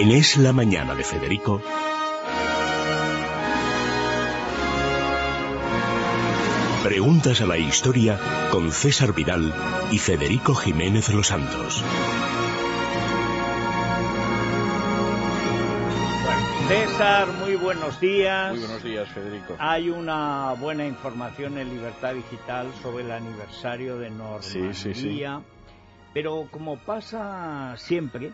En Es la Mañana de Federico. Preguntas a la historia con César Vidal y Federico Jiménez Los Santos. César, muy buenos días. Muy buenos días, Federico. Hay una buena información en Libertad Digital sobre el aniversario de Normandía. Sí, sí, sí. Pero como pasa siempre,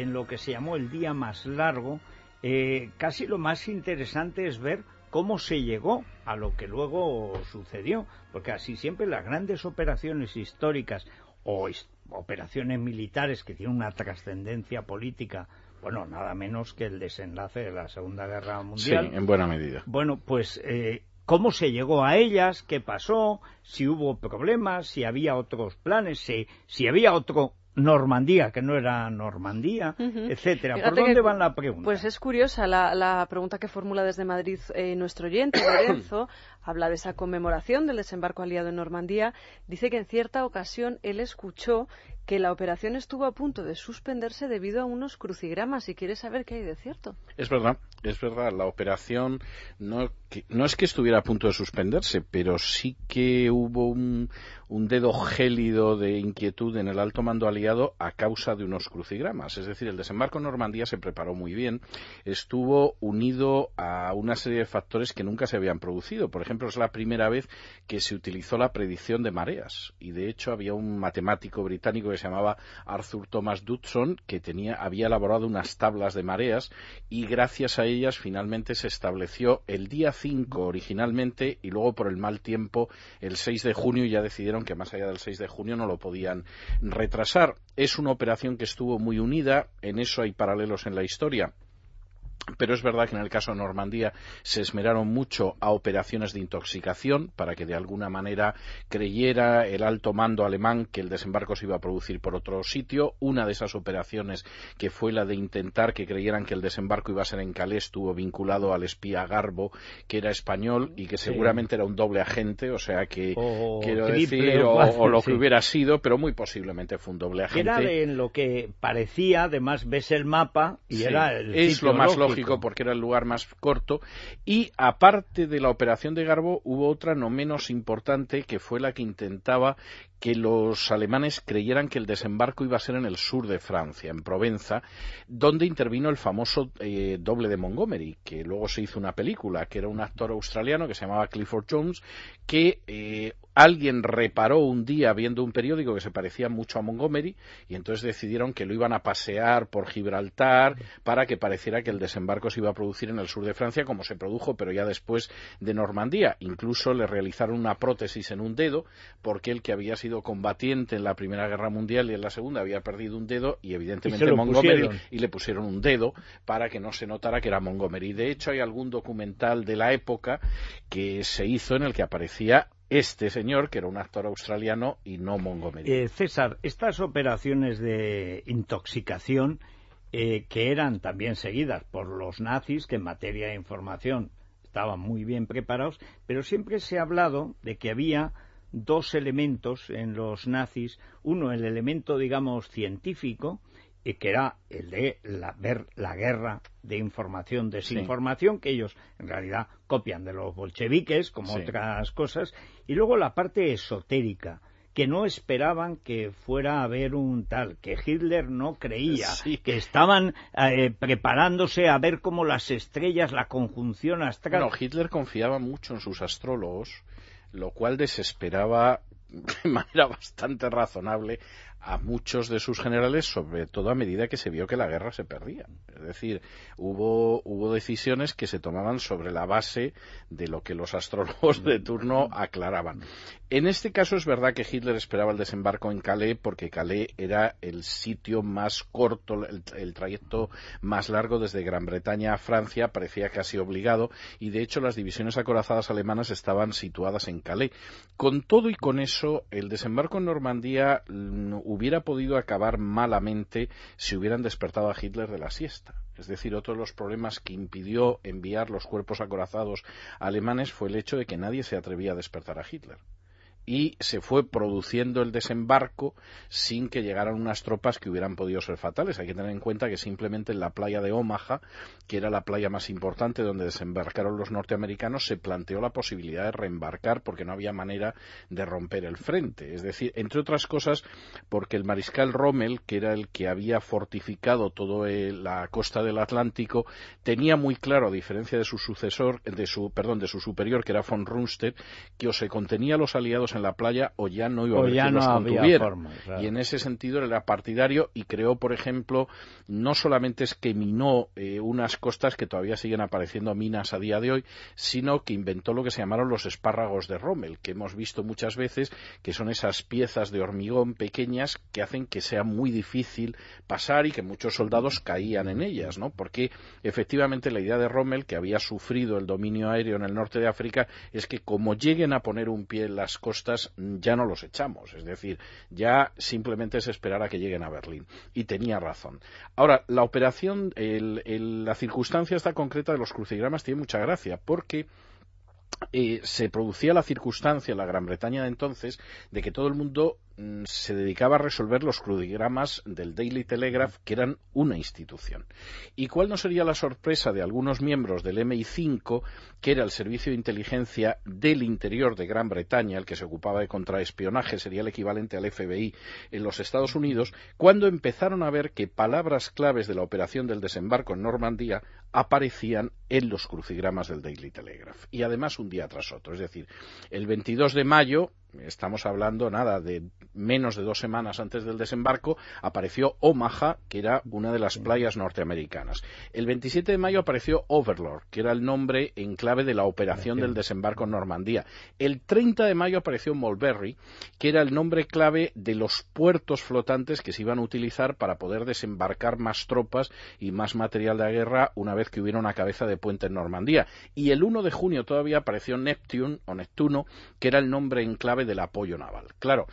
en lo que se llamó el día más largo, eh, casi lo más interesante es ver cómo se llegó a lo que luego sucedió, porque así siempre las grandes operaciones históricas o operaciones militares que tienen una trascendencia política, bueno, nada menos que el desenlace de la Segunda Guerra Mundial. Sí, en buena medida. Bueno, pues eh, cómo se llegó a ellas, qué pasó, si hubo problemas, si había otros planes, si, si había otro Normandía, que no era Normandía, etcétera. ¿Por dónde van la pregunta? Pues es curiosa la, la pregunta que formula desde Madrid eh, nuestro oyente, Lorenzo. Habla de esa conmemoración del desembarco aliado en Normandía. Dice que en cierta ocasión él escuchó que la operación estuvo a punto de suspenderse debido a unos crucigramas y quiere saber qué hay de cierto. Es verdad, es verdad. La operación no, no es que estuviera a punto de suspenderse, pero sí que hubo un, un dedo gélido de inquietud en el alto mando aliado a causa de unos crucigramas. Es decir, el desembarco en Normandía se preparó muy bien, estuvo unido a una serie de factores que nunca se habían producido. Por ejemplo, es la primera vez que se utilizó la predicción de mareas. Y de hecho había un matemático británico que se llamaba Arthur Thomas Dudson que tenía, había elaborado unas tablas de mareas y gracias a ellas finalmente se estableció el día 5 originalmente y luego por el mal tiempo el 6 de junio ya decidieron que más allá del 6 de junio no lo podían retrasar. Es una operación que estuvo muy unida, en eso hay paralelos en la historia pero es verdad que en el caso de Normandía se esmeraron mucho a operaciones de intoxicación para que de alguna manera creyera el alto mando alemán que el desembarco se iba a producir por otro sitio. Una de esas operaciones, que fue la de intentar que creyeran que el desembarco iba a ser en Calais, estuvo vinculado al espía Garbo, que era español y que seguramente era un doble agente, o sea que, quiero decir, o, lo que hubiera sido, pero muy posiblemente fue un doble agente. Era en lo que parecía, además ves el mapa y era el es lo más lógico porque era el lugar más corto. Y aparte de la operación de Garbo, hubo otra no menos importante que fue la que intentaba que los alemanes creyeran que el desembarco iba a ser en el sur de Francia, en Provenza, donde intervino el famoso eh, doble de Montgomery, que luego se hizo una película, que era un actor australiano que se llamaba Clifford Jones, que eh, alguien reparó un día viendo un periódico que se parecía mucho a Montgomery y entonces decidieron que lo iban a pasear por Gibraltar para que pareciera que el desembarco se iba a producir en el sur de Francia como se produjo pero ya después de Normandía. Incluso le realizaron una prótesis en un dedo porque el que había sido combatiente en la Primera Guerra Mundial y en la Segunda había perdido un dedo y evidentemente Montgomery y le pusieron un dedo para que no se notara que era Montgomery. De hecho hay algún documental de la época que se hizo en el que aparecía este señor, que era un actor australiano y no Montgomery. Eh, César, estas operaciones de intoxicación eh, que eran también seguidas por los nazis, que en materia de información estaban muy bien preparados, pero siempre se ha hablado de que había dos elementos en los nazis, uno el elemento, digamos, científico, y que era el de ver la guerra de información, desinformación, que ellos en realidad copian de los bolcheviques, como otras cosas, y luego la parte esotérica, que no esperaban que fuera a haber un tal, que Hitler no creía, que estaban eh, preparándose a ver cómo las estrellas, la conjunción astral. No, Hitler confiaba mucho en sus astrólogos, lo cual desesperaba de manera bastante razonable a muchos de sus generales, sobre todo a medida que se vio que la guerra se perdía. Es decir, hubo, hubo decisiones que se tomaban sobre la base de lo que los astrólogos de turno aclaraban. En este caso es verdad que Hitler esperaba el desembarco en Calais porque Calais era el sitio más corto, el, trayecto más largo desde Gran Bretaña a Francia, parecía casi obligado, y de hecho las divisiones acorazadas alemanas estaban situadas en Calais. Con todo y con eso, el desembarco en Normandía mm, hubiera podido acabar malamente si hubieran despertado a Hitler de la siesta. Es decir, otro de los problemas que impidió enviar los cuerpos acorazados alemanes fue el hecho de que nadie se atrevía a despertar a Hitler y se fue produciendo el desembarco sin que llegaran unas tropas que hubieran podido ser fatales. Hay que tener en cuenta que simplemente en la playa de Omaha, que era la playa más importante donde desembarcaron los norteamericanos, se planteó la posibilidad de reembarcar porque no había manera de romper el frente. Es decir, entre otras cosas, porque el mariscal Rommel, que era el que había fortificado toda la costa del Atlántico, tenía muy claro, a diferencia de su sucesor, de su, perdón, de su superior, que era von Rundstedt, que o se contenía los aliados en la playa o ya no iba a haber los contuviera. Y en ese sentido era partidario y creó, por ejemplo, no solamente es que minó eh, unas costas que todavía siguen apareciendo minas a día de hoy, sino que inventó lo que se llamaron los espárragos de Rommel, que hemos visto muchas veces, que son esas piezas de hormigón pequeñas que hacen que sea muy difícil pasar y que muchos soldados caían en ellas, ¿no? Porque efectivamente la idea de Rommel, que había sufrido el dominio aéreo en el norte de África, es que como lleguen a poner un pie en las costas ya no los echamos. Es decir, ya simplemente es esperar a que lleguen a Berlín. Y tenía razón. Ahora, la operación, la circunstancia esta concreta de los crucigramas tiene mucha gracia, porque eh, se producía la circunstancia en la Gran Bretaña de entonces de que todo el mundo se dedicaba a resolver los crudigramas del Daily Telegraph, que eran una institución. ¿Y cuál no sería la sorpresa de algunos miembros del MI5, que era el servicio de inteligencia del interior de Gran Bretaña, el que se ocupaba de contraespionaje, sería el equivalente al FBI en los Estados Unidos, cuando empezaron a ver que palabras claves de la operación del desembarco en Normandía aparecían en los crucigramas del Daily Telegraph. Y además un día tras otro. Es decir, el 22 de mayo, estamos hablando nada de menos de dos semanas antes del desembarco, apareció Omaha, que era una de las playas norteamericanas. El 27 de mayo apareció Overlord, que era el nombre en clave de la operación del desembarco en Normandía. El 30 de mayo apareció Mulberry, que era el nombre clave de los puertos flotantes que se iban a utilizar para poder desembarcar más tropas y más material de guerra una vez que hubiera una cabeza de puente en Normandía. Y el 1 de junio todavía apareció Neptune o Neptuno, que era el nombre en clave del apoyo naval. Claro,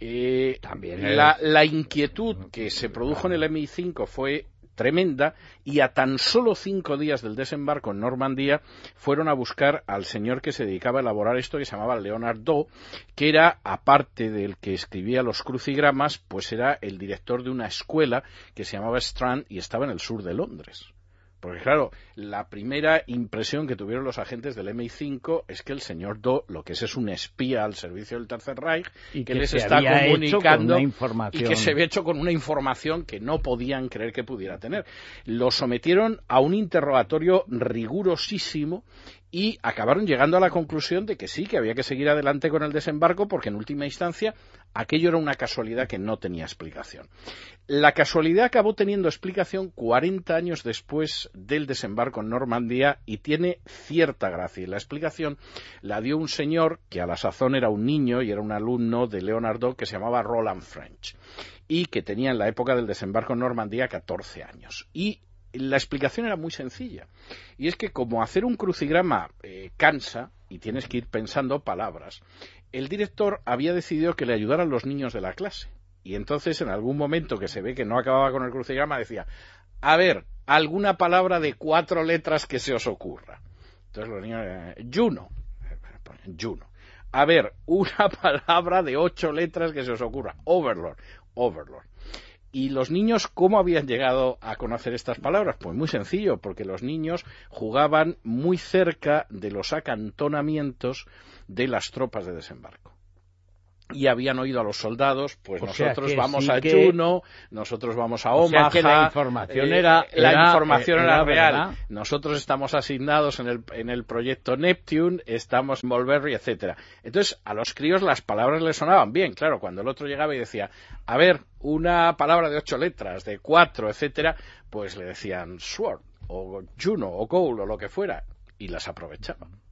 eh, También la, inquietud que se produjo en el MI5 fue tremenda y a tan solo cinco días del desembarco en Normandía fueron a buscar al señor que se dedicaba a elaborar esto que se llamaba Leonard Doe, que era, aparte del que escribía los crucigramas, pues era el director de una escuela que se llamaba Strand y estaba en el sur de Londres. Porque claro, la primera impresión que tuvieron los agentes del MI5 es que el señor Do lo que es es un espía al servicio del Tercer Reich y que, les está comunicando y que se había hecho con una información que no podían creer que pudiera tener. Lo sometieron a un interrogatorio rigurosísimo y acabaron llegando a la conclusión de que sí, que había que seguir adelante con el desembarco porque en última instancia aquello era una casualidad que no tenía explicación. La casualidad acabó teniendo explicación 40 años después del desembarco en Normandía y tiene cierta gracia. Y la explicación la dio un señor que a la sazón era un niño y era un alumno de Leonardo que se llamaba Roland French y que tenía en la época del desembarco en Normandía 14 años. Y la explicación era muy sencilla. Y es que como hacer un crucigrama eh, cansa y tienes que ir pensando palabras, el director había decidido que le ayudaran los niños de la clase. Y entonces, en algún momento que se ve que no acababa con el crucigrama, decía, a ver, alguna palabra de cuatro letras que se os ocurra. Entonces los niños, eh, Juno, Juno. A ver, una palabra de ocho letras que se os ocurra. Overlord, Overlord. ¿Y los niños cómo habían llegado a conocer estas palabras? Pues muy sencillo, porque los niños jugaban muy cerca de los acantonamientos de las tropas de desembarco y habían oído a los soldados, pues nosotros vamos a Juno, nosotros vamos a Omaha. la información era, la información era, real. Nosotros estamos asignados en el, en el proyecto Neptune, estamos en Mulberry, etcétera. Entonces, a los críos las palabras les sonaban bien, claro, cuando el otro llegaba y decía, a ver, una palabra de ocho letras, de cuatro, etcétera, pues le decían Sword, o Juno, o Goal, o lo que fuera, y las aprovechaban.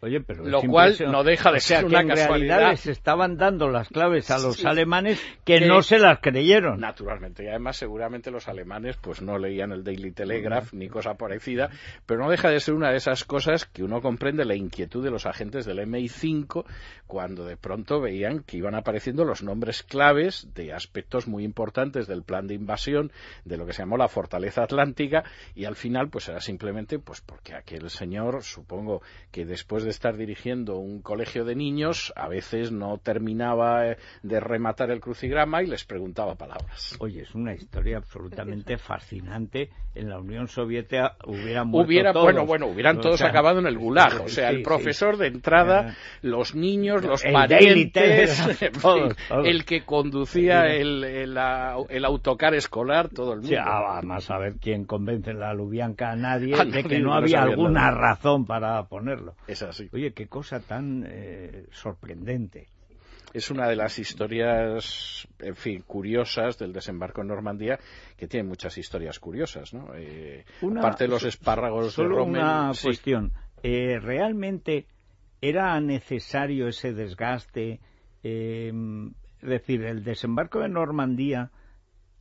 Oye, pero lo cual no deja de ser una en casualidad. Realidad les estaban dando las claves a los alemanes que, no se las creyeron. Naturalmente, y además seguramente los alemanes pues no leían el Daily Telegraph ni cosa parecida, pero no deja de ser una de esas cosas que uno comprende la inquietud de los agentes del MI5 cuando de pronto veían que iban apareciendo los nombres claves de aspectos muy importantes del plan de invasión de lo que se llamó la fortaleza atlántica y al final pues era simplemente pues porque aquel señor supongo que después de de estar dirigiendo un colegio de niños, a veces no terminaba eh, de rematar el crucigrama y les preguntaba palabras. Oye, es una historia absolutamente fascinante. En la Unión Soviética hubieran muerto Hubiera, todos. bueno, bueno, hubieran O todos sea, acabado en el gulag. O sea, sí, el sí. profesor de entrada, Eh, los niños, los el parientes, todos, todos. el que conducía Sí. el, el, autocar escolar, todo el mundo. Sí, ah, además, a ver quién convence en la Lubianca a nadie A de nadie, que no no había alguna razón para ponerlo. Es así. Oye, qué cosa tan eh, sorprendente. Es una de las historias, en fin, curiosas del desembarco en Normandía, que tiene muchas historias curiosas, ¿no? Eh, Una- aparte de los espárragos de Solo Rommel, una sí. cuestión. Eh, ¿Realmente era necesario ese desgaste? Eh, es decir, el desembarco de Normandía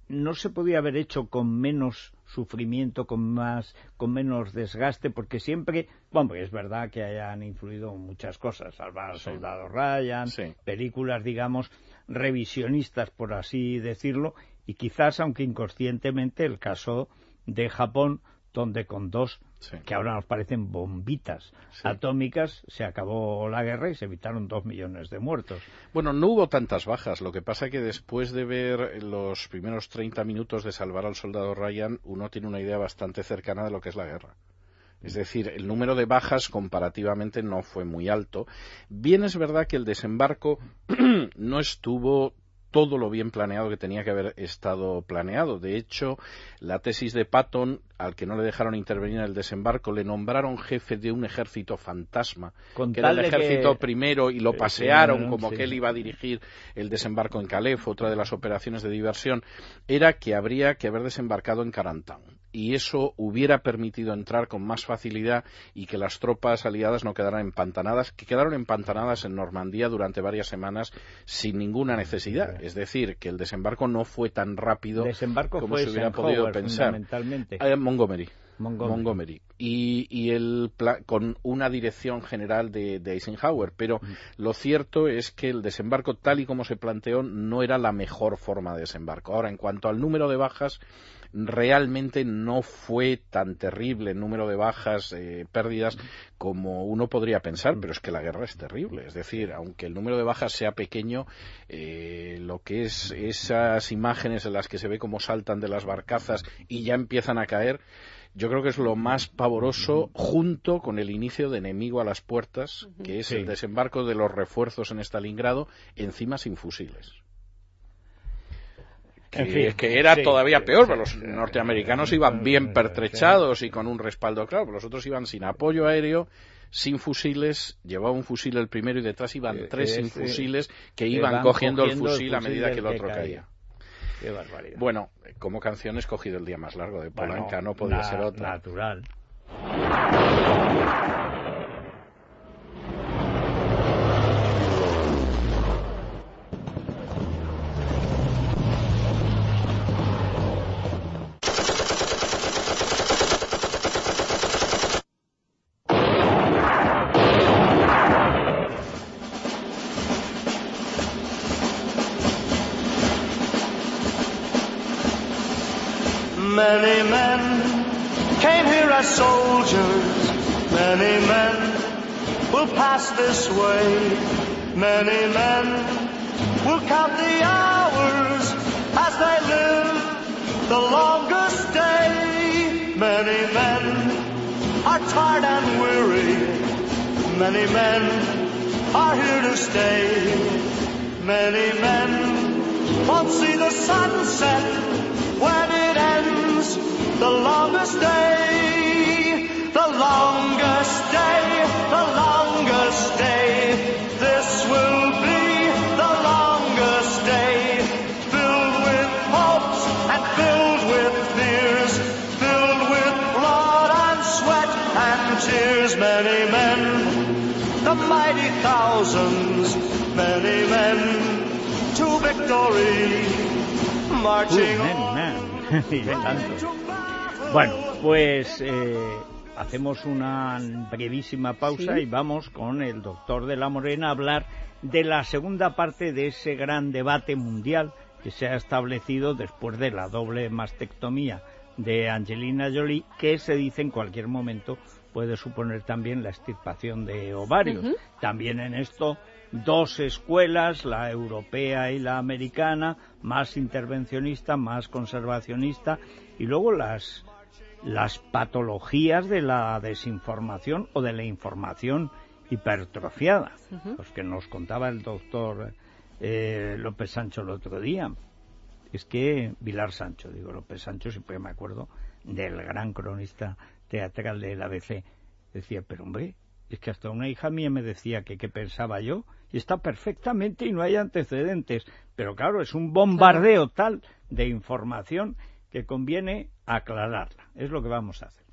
no se podía haber hecho con menos sufrimiento, con más, con menos desgaste, porque siempre, bueno, es verdad que hayan influido muchas cosas, salvar al Sí. soldado Ryan, Sí. películas, digamos, revisionistas, por así decirlo, y quizás, aunque inconscientemente, el caso de Japón, donde con dos, Sí. que ahora nos parecen bombitas Sí. atómicas, se acabó la guerra y se evitaron dos millones de muertos. Bueno, no hubo tantas bajas. Lo que pasa que después de ver los primeros 30 minutos de salvar al soldado Ryan, uno tiene una idea bastante cercana de lo que es la guerra. Es decir, el número de bajas comparativamente no fue muy alto. Bien es verdad que el desembarco no estuvo todo lo bien planeado que tenía que haber estado planeado. De hecho, la tesis de Patton, al que no le dejaron intervenir en el desembarco, le nombraron jefe de un ejército fantasma, Con que era el que- ejército primero, y lo Sí, pasearon sí, como sí. que él iba a dirigir el desembarco en Calais, otra de las operaciones de diversión, era que habría que haber desembarcado en Carantown. Y eso hubiera permitido entrar con más facilidad y que las tropas aliadas no quedaran empantanadas, que quedaron empantanadas en Normandía durante varias semanas sin ninguna necesidad. Es decir, que el desembarco no fue tan rápido desembarco como se hubiera podido pensar. Montgomery. Montgomery. Montgomery. Y, y el pla- con una dirección general de, de Eisenhower. Pero lo cierto es que el desembarco, tal y como se planteó, no era la mejor forma de desembarco. Ahora, en cuanto al número de bajas, realmente no fue tan terrible el número de bajas, eh, pérdidas, como uno podría pensar, pero es que la guerra es terrible. Es decir, aunque el número de bajas sea pequeño, eh, lo que es esas imágenes en las que se ve cómo saltan de las barcazas y ya empiezan a caer, yo creo que es lo más pavoroso junto con el inicio de enemigo a las puertas, que es Sí. el desembarco de los refuerzos en Stalingrado, encima sin fusiles. Que, En fin, que era sí, todavía sí, peor, sí, pero los sí, norteamericanos sí, iban bien sí, pertrechados y con un respaldo claro, pero los otros iban sin apoyo aéreo, sin fusiles, llevaba un fusil el primero y detrás iban Eh, tres sin ese- fusiles que iban cogiendo, el cogiendo el fusil a medida que el que otro caía. Qué barbaridad. Bueno, como canción he escogido el día más largo de Bueno, Polanca, no podía na- ser otra. Natural. As soldiers. Many men will pass this way. Many men will count the hours as they live the longest day. Many men are tired and weary. Many men are here to stay. Many men won't see the sunset when it ends. The longest day, the longest day, the longest day. This will be the longest day, filled with hopes and filled with fears, filled with blood and sweat and tears. Many men, the mighty thousands, many men to victory, marching Uh, on. man, man. Y de tanto. Bueno, pues eh, hacemos una brevísima pausa Sí. y vamos con el doctor de la Morena a hablar de la segunda parte de ese gran debate mundial que se ha establecido después de la doble mastectomía de Angelina Jolie, que se dice en cualquier momento puede suponer también la extirpación de ovarios. También en esto dos escuelas, la europea y la americana, más intervencionista, más conservacionista, y luego las, las patologías de la desinformación o de la información hipertrofiada, los que nos contaba el doctor eh, López Sancho el otro día. Es que Vilar Sancho, digo López Sancho, siempre me acuerdo del gran cronista teatral del ABC, decía, pero hombre, es que hasta una hija mía me decía que qué pensaba yo, y está perfectamente y no hay antecedentes. Pero claro, es un bombardeo tal de información que conviene aclararla. Es lo que vamos a hacer.